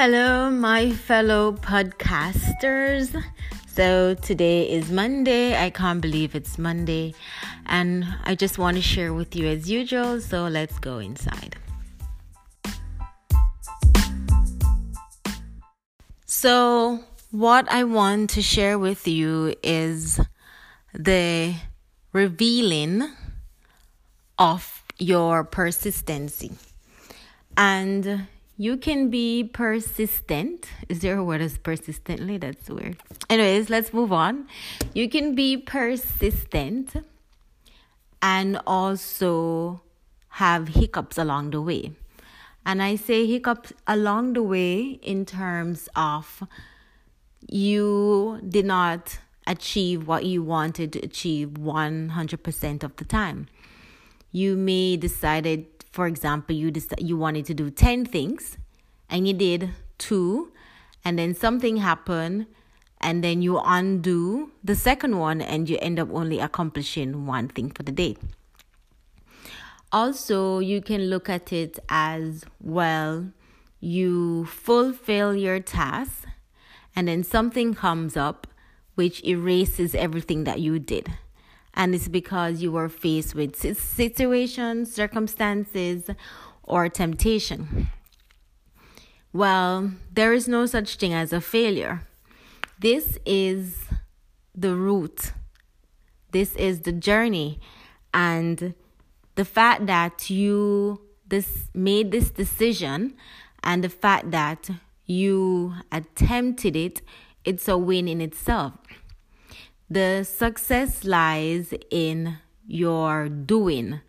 Hello, my fellow podcasters. So, today is Monday. I can't believe it's Monday. And I just want to share with you as usual. So, let's go inside. So, what I want to share with you is the revealing of your persistency. And you can be persistent. Is there a word as persistently? That's weird. Anyways, let's move on. You can be persistent and also have hiccups along the way. And I say hiccups along the way in terms of you did not achieve what you wanted to achieve 100% of the time. You may decided for example, you you wanted to do 10 things and you did 2 and then something happened and then you undo the second one and you end up only accomplishing one thing for the day. Also, you can look at it as well, you fulfill your task and then something comes up which erases everything that you did and it's because you were faced with situations, circumstances, or temptation. Well, there is no such thing as a failure. This is the route, this is the journey, and the fact that you this made this decision and the fact that you attempted it it's a win in itself the success lies in your doing.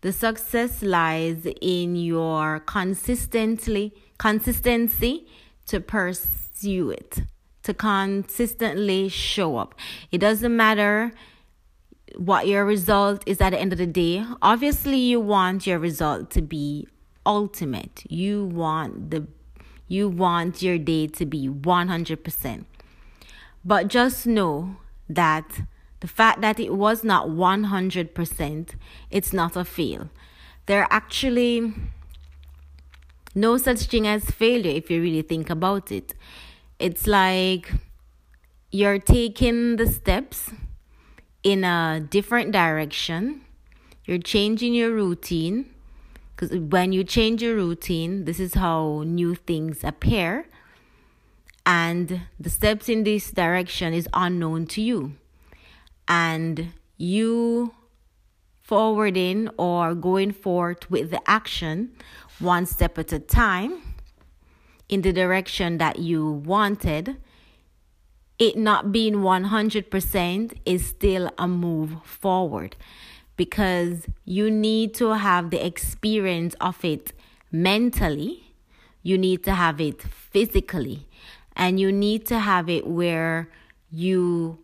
The success lies in your consistently consistency to pursue it, to consistently show up. It doesn't matter what your result is at the end of the day. Obviously, you want your result to be ultimate. You want the you want your day to be 100%. But just know that the fact that it was not 100%, it's not a fail. There are actually no such thing as failure if you really think about it. It's like you're taking the steps in a different direction, you're changing your routine. Because when you change your routine, this is how new things appear and the steps in this direction is unknown to you. And you forwarding or going forth with the action one step at a time in the direction that you wanted it not being 100% is still a move forward because you need to have the experience of it mentally. You need to have it physically and you need to have it where you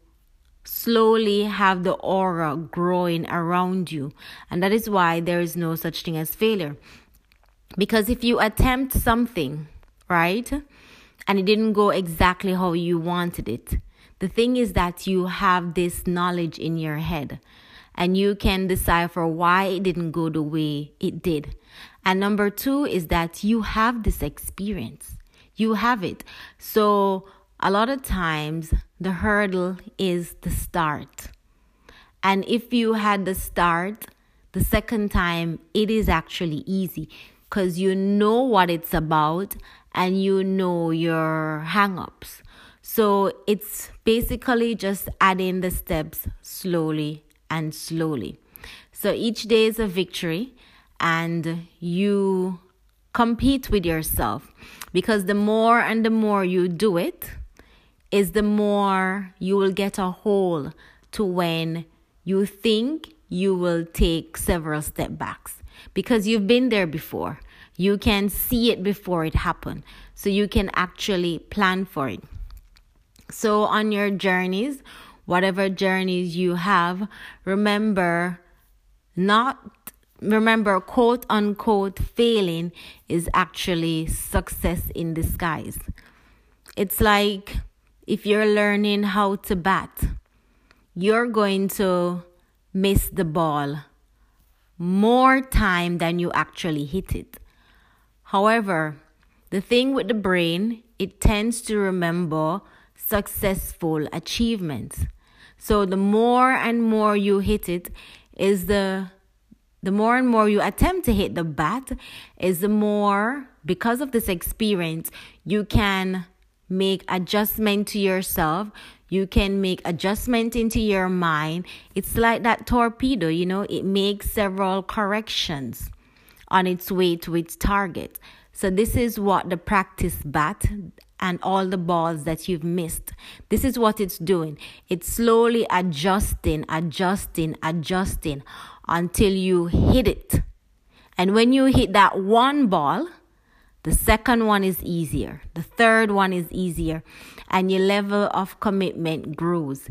slowly have the aura growing around you. And that is why there is no such thing as failure. Because if you attempt something, right, and it didn't go exactly how you wanted it, the thing is that you have this knowledge in your head and you can decipher why it didn't go the way it did. And number two is that you have this experience. You have it. So, a lot of times, the hurdle is the start. And if you had the start, the second time, it is actually easy because you know what it's about and you know your hangups. So it's basically just adding the steps slowly and slowly. So each day is a victory, and you compete with yourself. Because the more and the more you do it is the more you will get a hold to when you think you will take several step backs. Because you've been there before. You can see it before it happened so you can actually plan for it. So on your journeys whatever journeys you have remember not remember, quote unquote, failing is actually success in disguise. It's like if you're learning how to bat, you're going to miss the ball more time than you actually hit it. However, the thing with the brain, it tends to remember successful achievements. So the more and more you hit it is the the more and more you attempt to hit the bat is the more because of this experience you can make adjustment to yourself you can make adjustment into your mind it's like that torpedo you know it makes several corrections on its way to its target so this is what the practice bat and all the balls that you've missed. This is what it's doing. It's slowly adjusting, adjusting, adjusting until you hit it. And when you hit that one ball, the second one is easier. The third one is easier. And your level of commitment grows.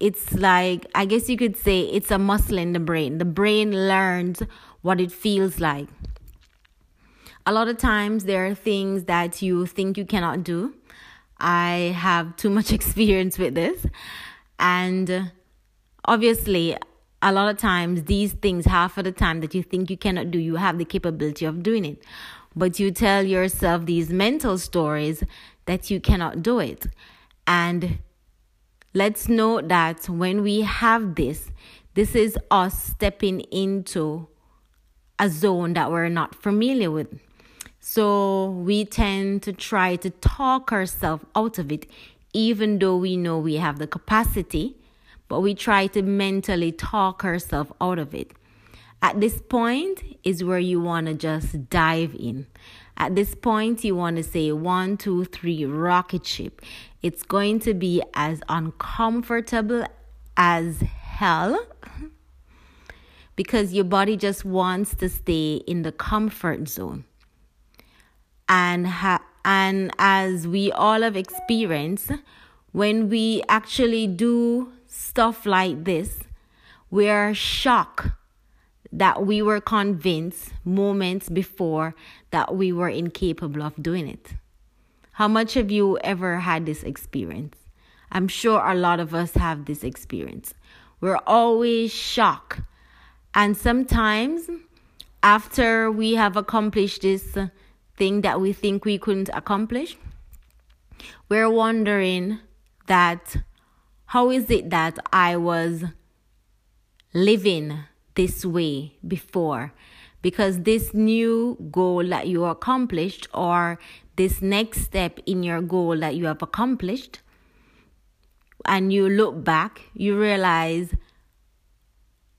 It's like, I guess you could say it's a muscle in the brain. The brain learns what it feels like a lot of times there are things that you think you cannot do. I have too much experience with this. And obviously, a lot of times, these things, half of the time that you think you cannot do, you have the capability of doing it. But you tell yourself these mental stories that you cannot do it. And let's note that when we have this, this is us stepping into a zone that we're not familiar with. So we tend to try to talk ourselves out of it, even though we know we have the capacity, but we try to mentally talk ourselves out of it. At this point is where you want to just dive in. At this point, you want to say one, two, three, rocket ship. It's going to be as uncomfortable as hell because your body just wants to stay in the comfort zone and ha- and as we all have experienced when we actually do stuff like this we are shocked that we were convinced moments before that we were incapable of doing it. How much have you ever had this experience? I'm sure a lot of us have this experience. We're always shocked and sometimes after we have accomplished this thing that we think we couldn't accomplish, we're wondering that how is it that I was living this way before? Because this new goal that you accomplished, or this next step in your goal that you have accomplished, and you look back, you realize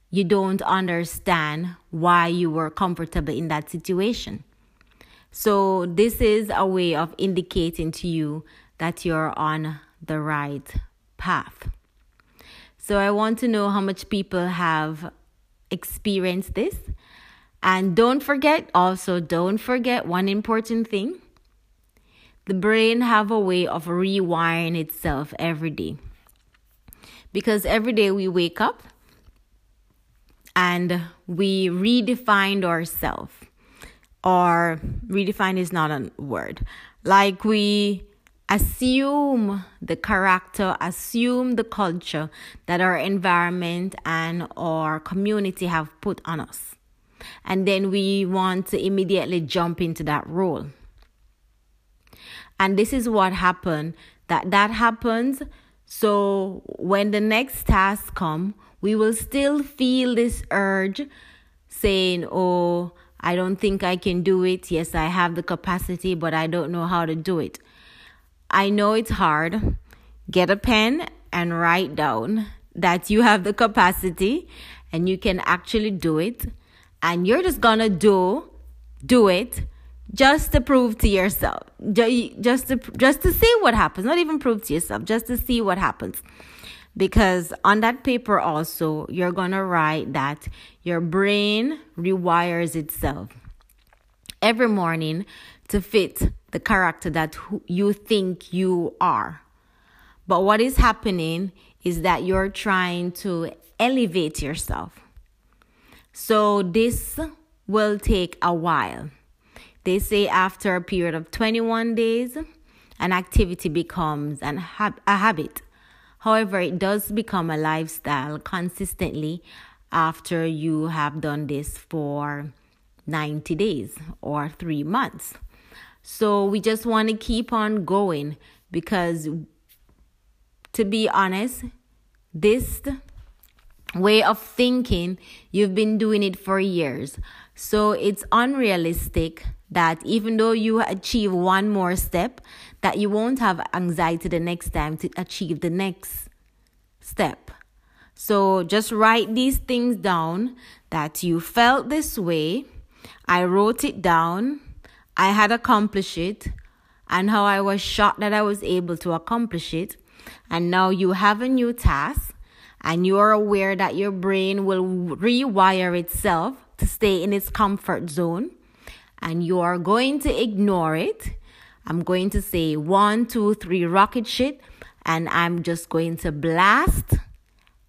you don't understand why you were comfortable in that situation. So, this is a way of indicating to you that you're on the right path. So, I want to know how much people have experienced this. And don't forget, also, don't forget one important thing the brain have a way of rewiring itself every day because every day we wake up and we redefine ourselves or redefine is not a word. Like we assume the character, assume the culture that our environment and our community have put on us. And then we want to immediately jump into that role. And this is what happened that that happens so when the next task come, we will still feel this urge saying, "Oh, I don't think I can do it. Yes, I have the capacity, but I don't know how to do it. I know it's hard. Get a pen and write down that you have the capacity and you can actually do it. And you're just gonna do do it just to prove to yourself just to just to see what happens not even prove to yourself just to see what happens because on that paper also you're going to write that your brain rewires itself every morning to fit the character that you think you are. But what is happening is that you're trying to elevate yourself. So this will take a while. They say after a period of 21 days an activity becomes an a habit. However, it does become a lifestyle consistently after you have done this for 90 days or three months. So we just want to keep on going because, to be honest, this way of thinking, you've been doing it for years. So it's unrealistic that even though you achieve one more step, that you won't have anxiety the next time to achieve the next step. So just write these things down that you felt this way. I wrote it down. I had accomplished it and how I was shocked that I was able to accomplish it. And now you have a new task and you are aware that your brain will rewire itself to stay in its comfort zone and you are going to ignore it. I'm going to say one, two, three, rocket shit, and I'm just going to blast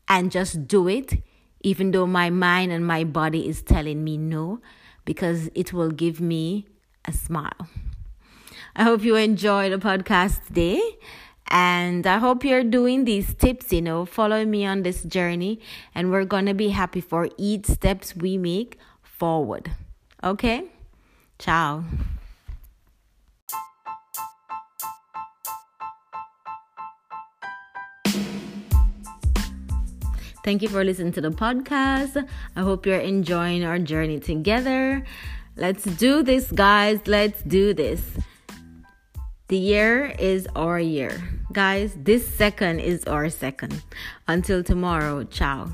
and just do it, even though my mind and my body is telling me no, because it will give me a smile. I hope you enjoyed the podcast today. And I hope you're doing these tips, you know, follow me on this journey, and we're gonna be happy for each steps we make forward. Okay? Ciao. Thank you for listening to the podcast. I hope you're enjoying our journey together. Let's do this, guys. Let's do this. The year is our year. Guys, this second is our second. Until tomorrow, ciao.